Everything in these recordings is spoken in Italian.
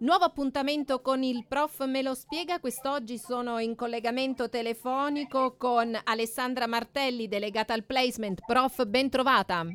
Nuovo appuntamento con il prof me lo spiega. Quest'oggi sono in collegamento telefonico con Alessandra Martelli, delegata al placement. Prof, ben trovata.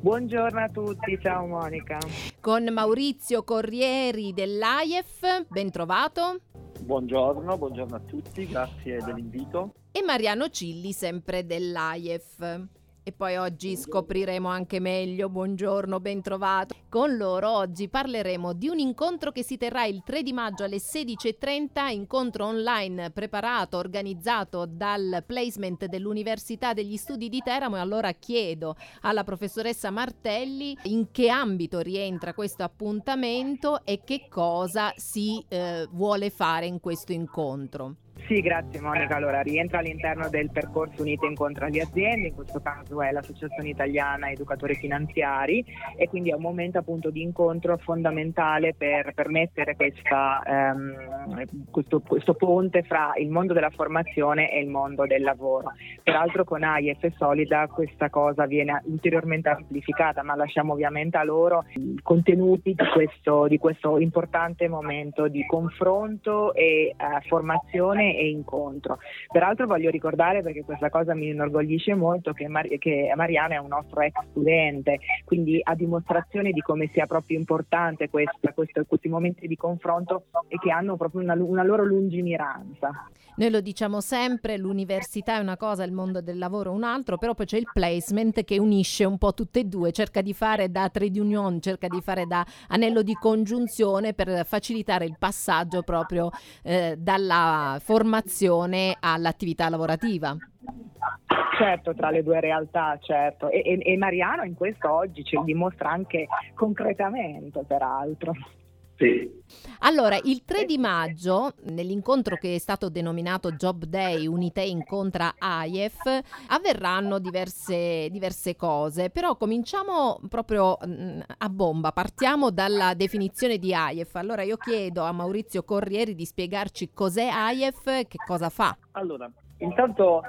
Buongiorno a tutti, ciao Monica. Con Maurizio Corrieri dell'AIEF, ben trovato. Buongiorno, buongiorno a tutti, grazie dell'invito. E Mariano Cilli, sempre dell'AIEF e poi oggi scopriremo anche meglio. Buongiorno, ben trovato. Con loro oggi parleremo di un incontro che si terrà il 3 di maggio alle 16.30, incontro online preparato, organizzato dal placement dell'Università degli Studi di Teramo e allora chiedo alla professoressa Martelli in che ambito rientra questo appuntamento e che cosa si eh, vuole fare in questo incontro. Sì, grazie Monica. Allora, rientra all'interno del percorso Unite Incontra le aziende, in questo caso è l'Associazione Italiana Educatori Finanziari e quindi è un momento appunto di incontro fondamentale per permettere questa, ehm, questo, questo, ponte fra il mondo della formazione e il mondo del lavoro. Peraltro con AIF Solida questa cosa viene ulteriormente amplificata, ma lasciamo ovviamente a loro i contenuti di questo, di questo importante momento di confronto e eh, formazione e incontro. Peraltro voglio ricordare, perché questa cosa mi inorgoglisce molto, che, Mar- che Mariano è un nostro ex studente, quindi a dimostrazione di come sia proprio importante questa, questo, questi momenti di confronto e che hanno proprio una, una loro lungimiranza. Noi lo diciamo sempre, l'università è una cosa, il mondo del lavoro un altro, però poi c'è il placement che unisce un po' tutte e due, cerca di fare da trade union, cerca di fare da anello di congiunzione per facilitare il passaggio proprio eh, dalla formazione all'attività lavorativa. Certo, tra le due realtà, certo. E, e, e Mariano in questo oggi ce lo dimostra anche concretamente, peraltro. Sì. Allora, il 3 di maggio, nell'incontro che è stato denominato Job Day Unite incontra AIEF, avverranno diverse, diverse cose, però cominciamo proprio mh, mm, a bomba, partiamo dalla definizione di AIEF. Allora io chiedo a Maurizio Corrieri di spiegarci cos'è AIEF che cosa fa. Allora, intanto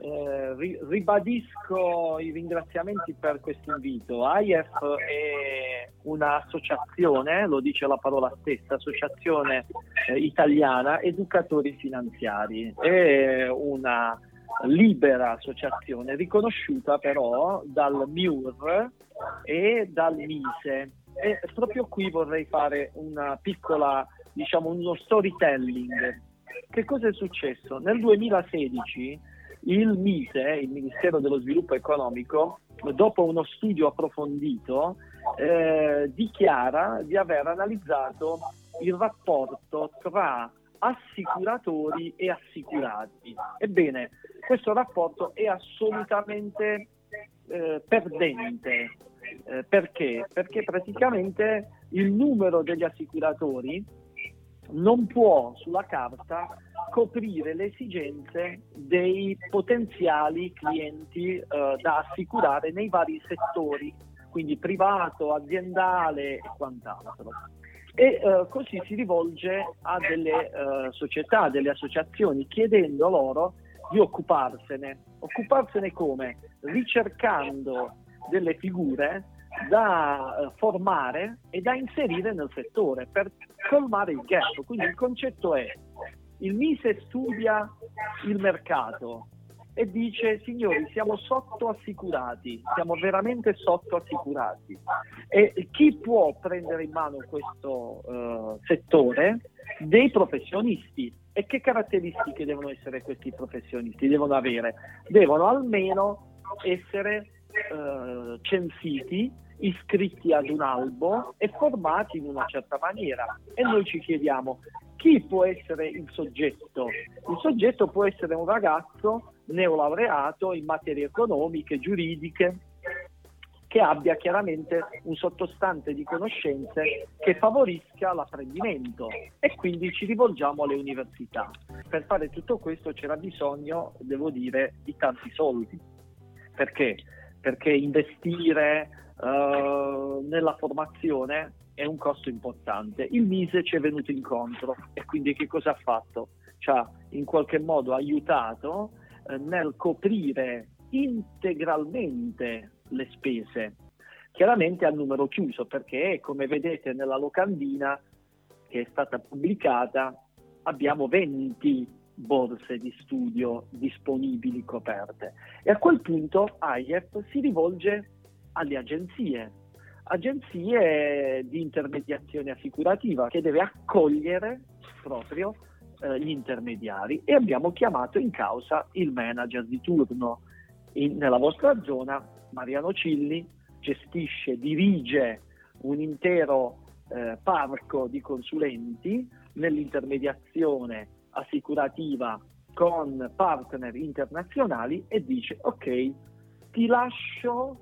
eh, ribadisco i ringraziamenti per questo invito. AIEF è un'associazione, lo dice la parola stessa, Associazione eh, Italiana Educatori Finanziari. È una libera associazione riconosciuta però dal MIUR e dal MISE. E proprio qui vorrei fare una piccola, diciamo, uno storytelling. Che cosa è successo? Nel 2016 il MISE, il Ministero dello Sviluppo Economico, dopo uno studio approfondito, eh, dichiara di aver analizzato il rapporto tra assicuratori e assicurati. Ebbene, questo rapporto è assolutamente eh, perdente. Eh, perché? Perché praticamente il numero degli assicuratori non può sulla carta coprire le esigenze dei potenziali clienti eh, da assicurare nei vari settori, quindi privato, aziendale e quant'altro. E eh, così si rivolge a delle eh, società, delle associazioni, chiedendo loro di occuparsene. Occuparsene come? Ricercando delle figure da eh, formare e da inserire nel settore per colmare il gap. Quindi il concetto è il Mise studia il mercato e dice signori siamo sottoassicurati, siamo veramente sottoassicurati e chi può prendere in mano questo uh, settore? Dei professionisti. E che caratteristiche devono essere questi professionisti? Devono avere? Devono almeno essere uh, censiti iscritti ad un albo e formati in una certa maniera. E noi ci chiediamo chi può essere il soggetto? Il soggetto può essere un ragazzo neolaureato in materie economiche, giuridiche, che abbia chiaramente un sottostante di conoscenze che favorisca l'apprendimento e quindi ci rivolgiamo alle università. Per fare tutto questo c'era bisogno, devo dire, di tanti soldi. Perché? Perché investire uh, nella formazione è un costo importante. Il Mise ci è venuto incontro e quindi che cosa ha fatto? Ci ha in qualche modo aiutato eh, nel coprire integralmente le spese, chiaramente a numero chiuso perché come vedete nella locandina che è stata pubblicata abbiamo 20 borse di studio disponibili coperte. E a quel punto AIEF si rivolge alle agenzie, agenzie di intermediazione assicurativa che deve accogliere proprio eh, gli intermediari. E abbiamo chiamato in causa il manager di turno. In, nella vostra zona, Mariano Cilli, gestisce, dirige un intero eh, parco di consulenti nell'intermediazione assicurativa con partner internazionali e dice ok, ti lascio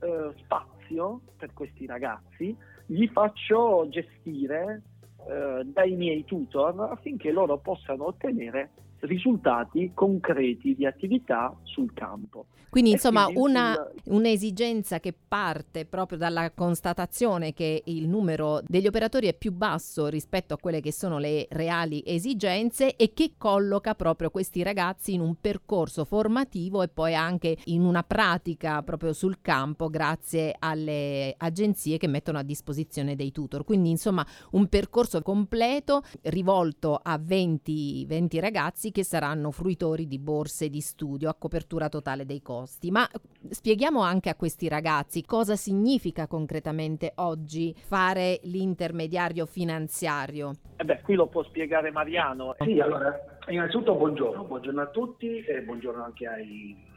eh, spazio per questi ragazzi, gli faccio gestire eh, dai miei tutor affinché loro possano ottenere risultati concreti di attività sul campo. Quindi insomma quindi una, il... un'esigenza che parte proprio dalla constatazione che il numero degli operatori è più basso rispetto a quelle che sono le reali esigenze e che colloca proprio questi ragazzi in un percorso formativo e poi anche in una pratica proprio sul campo grazie alle agenzie che mettono a disposizione dei tutor. Quindi insomma un percorso completo rivolto a 20, 20 ragazzi che saranno fruitori di borse di studio a copertura totale dei costi. Ma spieghiamo anche a questi ragazzi cosa significa concretamente oggi fare l'intermediario finanziario. Eh beh, qui lo può spiegare Mariano. Sì, allora, innanzitutto buongiorno, buongiorno a tutti e buongiorno anche ai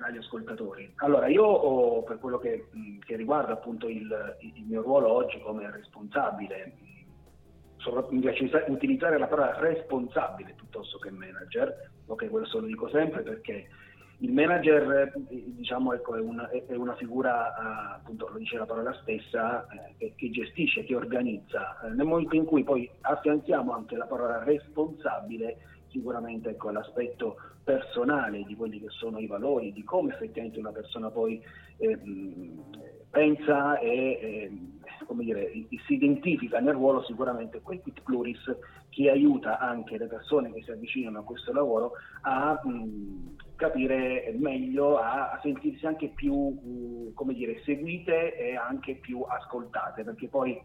radioascoltatori. Allora, io ho, per quello che, che riguarda appunto il, il, mio ruolo oggi come responsabile mi piace utilizzare la parola responsabile piuttosto che manager, ok, questo lo dico sempre perché il manager diciamo, ecco, è, una, è, una, figura, appunto lo dice la parola stessa, eh, che gestisce, che organizza. Nel momento in cui poi affianchiamo anche la parola responsabile, sicuramente ecco, l'aspetto personale di quelli che sono i valori, di come effettivamente una persona poi eh, pensa e eh, come dire, si identifica nel ruolo sicuramente quel quid pluris che aiuta anche le persone che si avvicinano a questo lavoro a mh, capire meglio, a, a, sentirsi anche più mh, come dire, seguite e anche più ascoltate, perché poi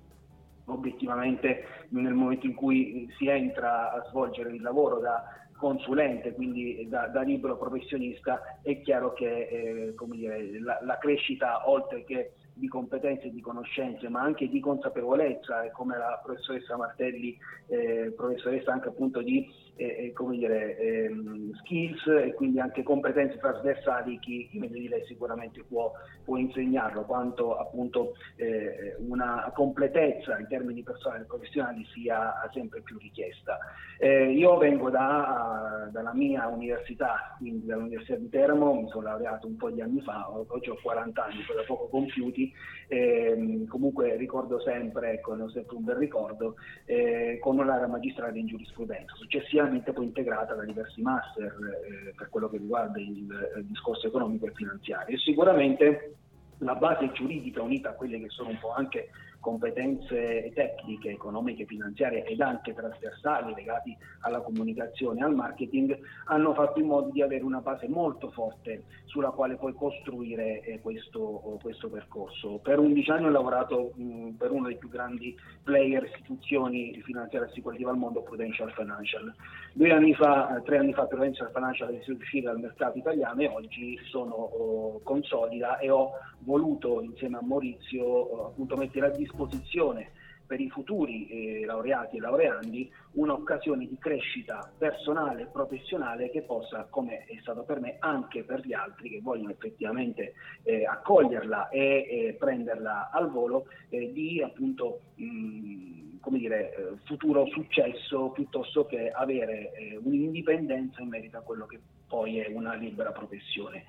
obiettivamente nel momento in cui si entra a svolgere il lavoro da consulente, quindi da, da libero professionista, è chiaro che eh, dire, la, la, crescita, oltre che di competenze di conoscenze, ma anche di consapevolezza, come la professoressa Martelli, eh, professoressa anche appunto di eh, dire, ehm, skills e quindi anche competenze trasversali, chi, chi meglio di lei sicuramente può, può insegnarlo, quanto appunto eh, una completezza in termini personali e professionali sia sempre più richiesta. Eh, io vengo da, dalla mia università, quindi dall'Università di Teramo, mi sono laureato un po' di anni fa, oggi ho 40 anni, da poco compiuti, ehm, comunque ricordo sempre, ecco, ho sempre un bel ricordo, eh, con un'area magistrale in giurisprudenza. Successivamente chiaramente poi integrata da diversi master eh, per quello che riguarda il, il discorso economico e finanziario. E sicuramente la base giuridica unita a quelle che sono un po' anche competenze tecniche, economiche, finanziarie ed anche trasversali legati alla comunicazione e al marketing, hanno fatto in modo di avere una base molto forte sulla quale poi costruire eh, questo, questo, percorso. Per 11 anni ho lavorato mh, per uno dei più grandi player, istituzioni finanziarie assicurative al mondo, Prudential Financial. Due anni fa, eh, tre anni fa Prudential Financial è uscita dal mercato italiano e oggi sono oh, consolida e ho voluto insieme a Maurizio oh, appunto mettere a disposizione disposizione per i futuri eh, laureati e laureandi un'occasione di crescita personale e professionale che possa, come è stato per me, anche per gli altri che vogliono effettivamente eh, accoglierla e eh, prenderla al volo, eh, di appunto mh, come dire, eh, futuro successo piuttosto che avere eh, un'indipendenza in merito a quello che poi è una libera professione.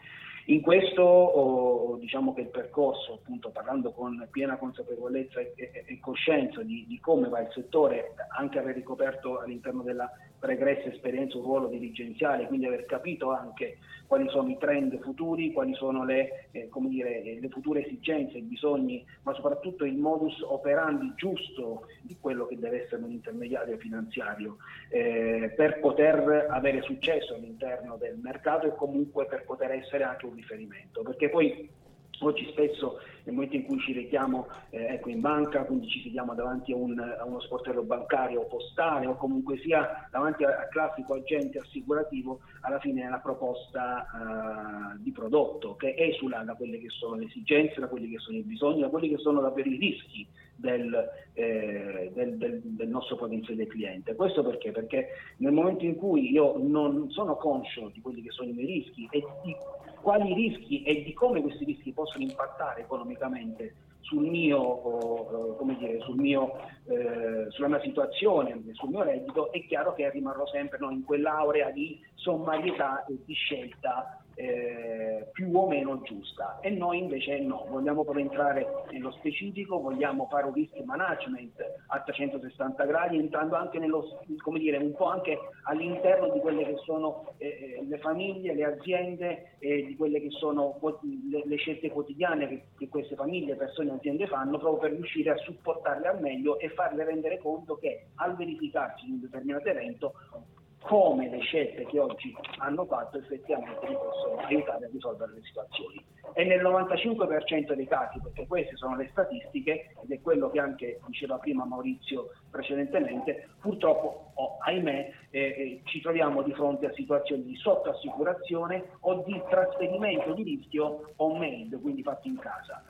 In questo oh, diciamo che il percorso, appunto parlando con piena consapevolezza e, e, e coscienza di, di, come va il settore, anche aver ricoperto all'interno della pregressa esperienza un ruolo dirigenziale, quindi aver capito anche quali sono i trend futuri, quali sono le, eh, dire, eh, le future esigenze, i bisogni, ma soprattutto il modus operandi giusto di quello che deve essere un intermediario finanziario eh, per poter avere successo all'interno del mercato e comunque per poter essere anche un riferimento, perché poi Oggi spesso nel momento in cui ci rechiamo eh, ecco, in banca, quindi ci sediamo davanti a, un, a, uno sportello bancario o postale o comunque sia davanti al classico agente assicurativo, alla fine è la proposta uh, di prodotto che esula da quelle che sono le esigenze, da quelli che sono i bisogni, da quelli che sono davvero i rischi del, eh, del, del, del, nostro potenziale cliente. Questo perché? Perché nel momento in cui io non sono conscio di quelli che sono i miei rischi e di quali rischi e di come questi rischi possono impattare economicamente sul mio, dire, sul mio, eh, sulla mia situazione, sul mio reddito, è chiaro che rimarrò sempre no, in quell'aurea di sommarietà e di scelta eh, più o meno giusta. E noi invece no, vogliamo proprio entrare nello specifico, vogliamo fare un risk management a 360 gradi entrando anche nello, come dire, un po' anche all'interno di quelle che sono eh, eh le famiglie, le aziende e di quelle che sono le, le scelte quotidiane che, che queste famiglie, persone e aziende fanno proprio per riuscire a supportarle al meglio e farle rendere conto che al verificarsi di un determinato evento come le scelte che oggi hanno fatto effettivamente possono aiutare a risolvere le situazioni. E nel 95% dei casi, perché queste sono le statistiche, ed è quello che anche diceva prima Maurizio precedentemente, purtroppo, oh, ahimè, eh, eh, ci troviamo di fronte a situazioni di sottoassicurazione o di trasferimento di rischio on-made, quindi fatto in casa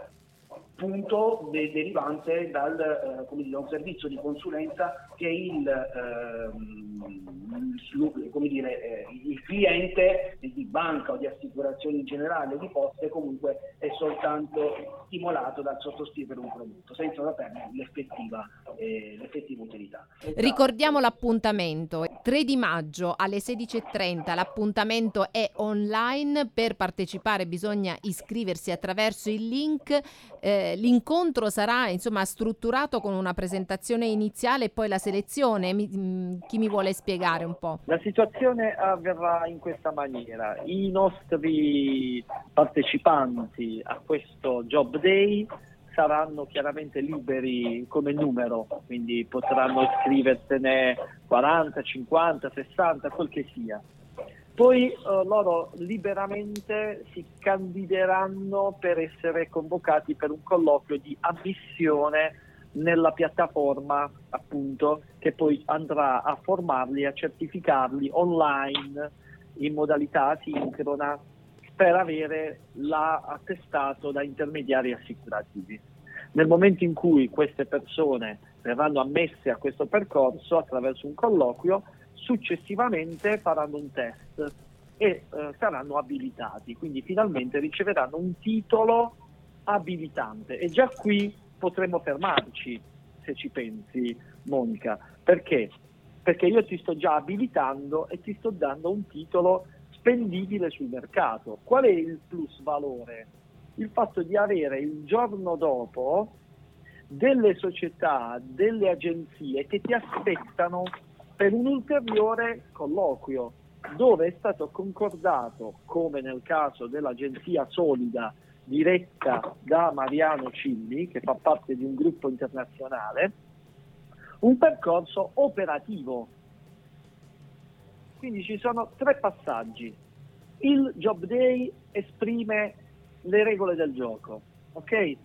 punto de- derivante dal eh, dire, un servizio di consulenza che il, eh, dire, eh, il cliente di banca o di assicurazioni in generale di poste comunque è soltanto stimolato dal sottoscrivere un prodotto senza da perdere l'effettiva, eh, l'effettiva utilità. Ricordiamo l'appuntamento 3 di maggio alle 16.30 l'appuntamento è online per partecipare bisogna iscriversi attraverso il link eh, l'incontro sarà insomma strutturato con una presentazione iniziale e poi la selezione. Mi, mm, chi mi vuole spiegare un po'? La situazione avverrà in questa maniera. I nostri partecipanti a questo Job Day saranno chiaramente liberi come numero, quindi potranno iscriversene 40, 50, 60, quel che sia. Poi eh, loro liberamente si candideranno per essere convocati per un colloquio di ammissione nella piattaforma appunto che poi andrà a formarli, a certificarli online in modalità asincrona per avere l'attestato da intermediari assicurativi. Nel momento in cui queste persone verranno ammesse a questo percorso attraverso un colloquio, successivamente faranno un test e eh, saranno abilitati, quindi finalmente riceveranno un titolo abilitante e già qui potremmo fermarci se ci pensi Monica, perché? Perché io ti sto già abilitando e ti sto dando un titolo spendibile sul mercato. Qual è il plus valore? Il fatto di avere il giorno dopo delle società, delle agenzie che ti aspettano per un ulteriore colloquio dove è stato concordato, come nel caso dell'agenzia Solida diretta da Mariano Cilli, che fa parte di un gruppo internazionale, un percorso operativo. Quindi ci sono tre passaggi. Il Job Day esprime le regole del gioco, ok?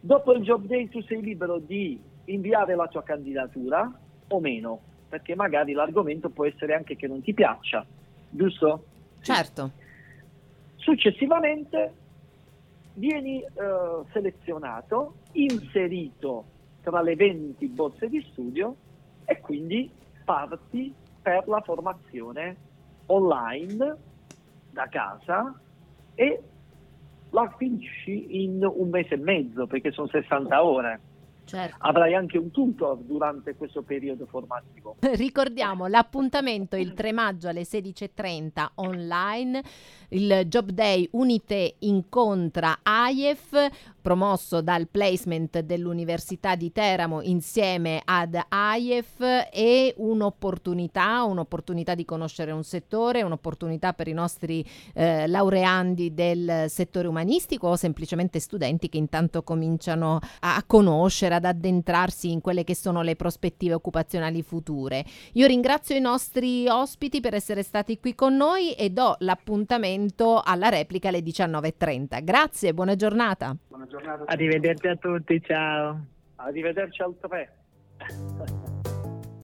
Dopo il Job Day tu sei libero di inviare la tua candidatura o meno perché magari l'argomento può essere anche che non ti piaccia, giusto? Certo. Successivamente vieni eh, selezionato, inserito tra le 20 borse di studio e quindi parti per la formazione online da casa e la finisci in un mese e mezzo perché sono 60 ore. Certo. Avrai anche un tutor durante questo periodo formativo. Ricordiamo l'appuntamento il 3 maggio alle 16.30 online, il Job Day Unite incontra AIEF, promosso dal placement dell'Università di Teramo insieme ad AIEF è un'opportunità, un'opportunità di conoscere un settore, un'opportunità per i nostri eh, laureandi del settore umanistico o semplicemente studenti che intanto cominciano a conoscere cominciare ad addentrarsi in quelle che sono le prospettive occupazionali future. Io ringrazio i nostri ospiti per essere stati qui con noi e do l'appuntamento alla replica alle 19.30. Grazie, buona giornata. Buona giornata. Arrivederci a tutti, ciao. Arrivederci al 3.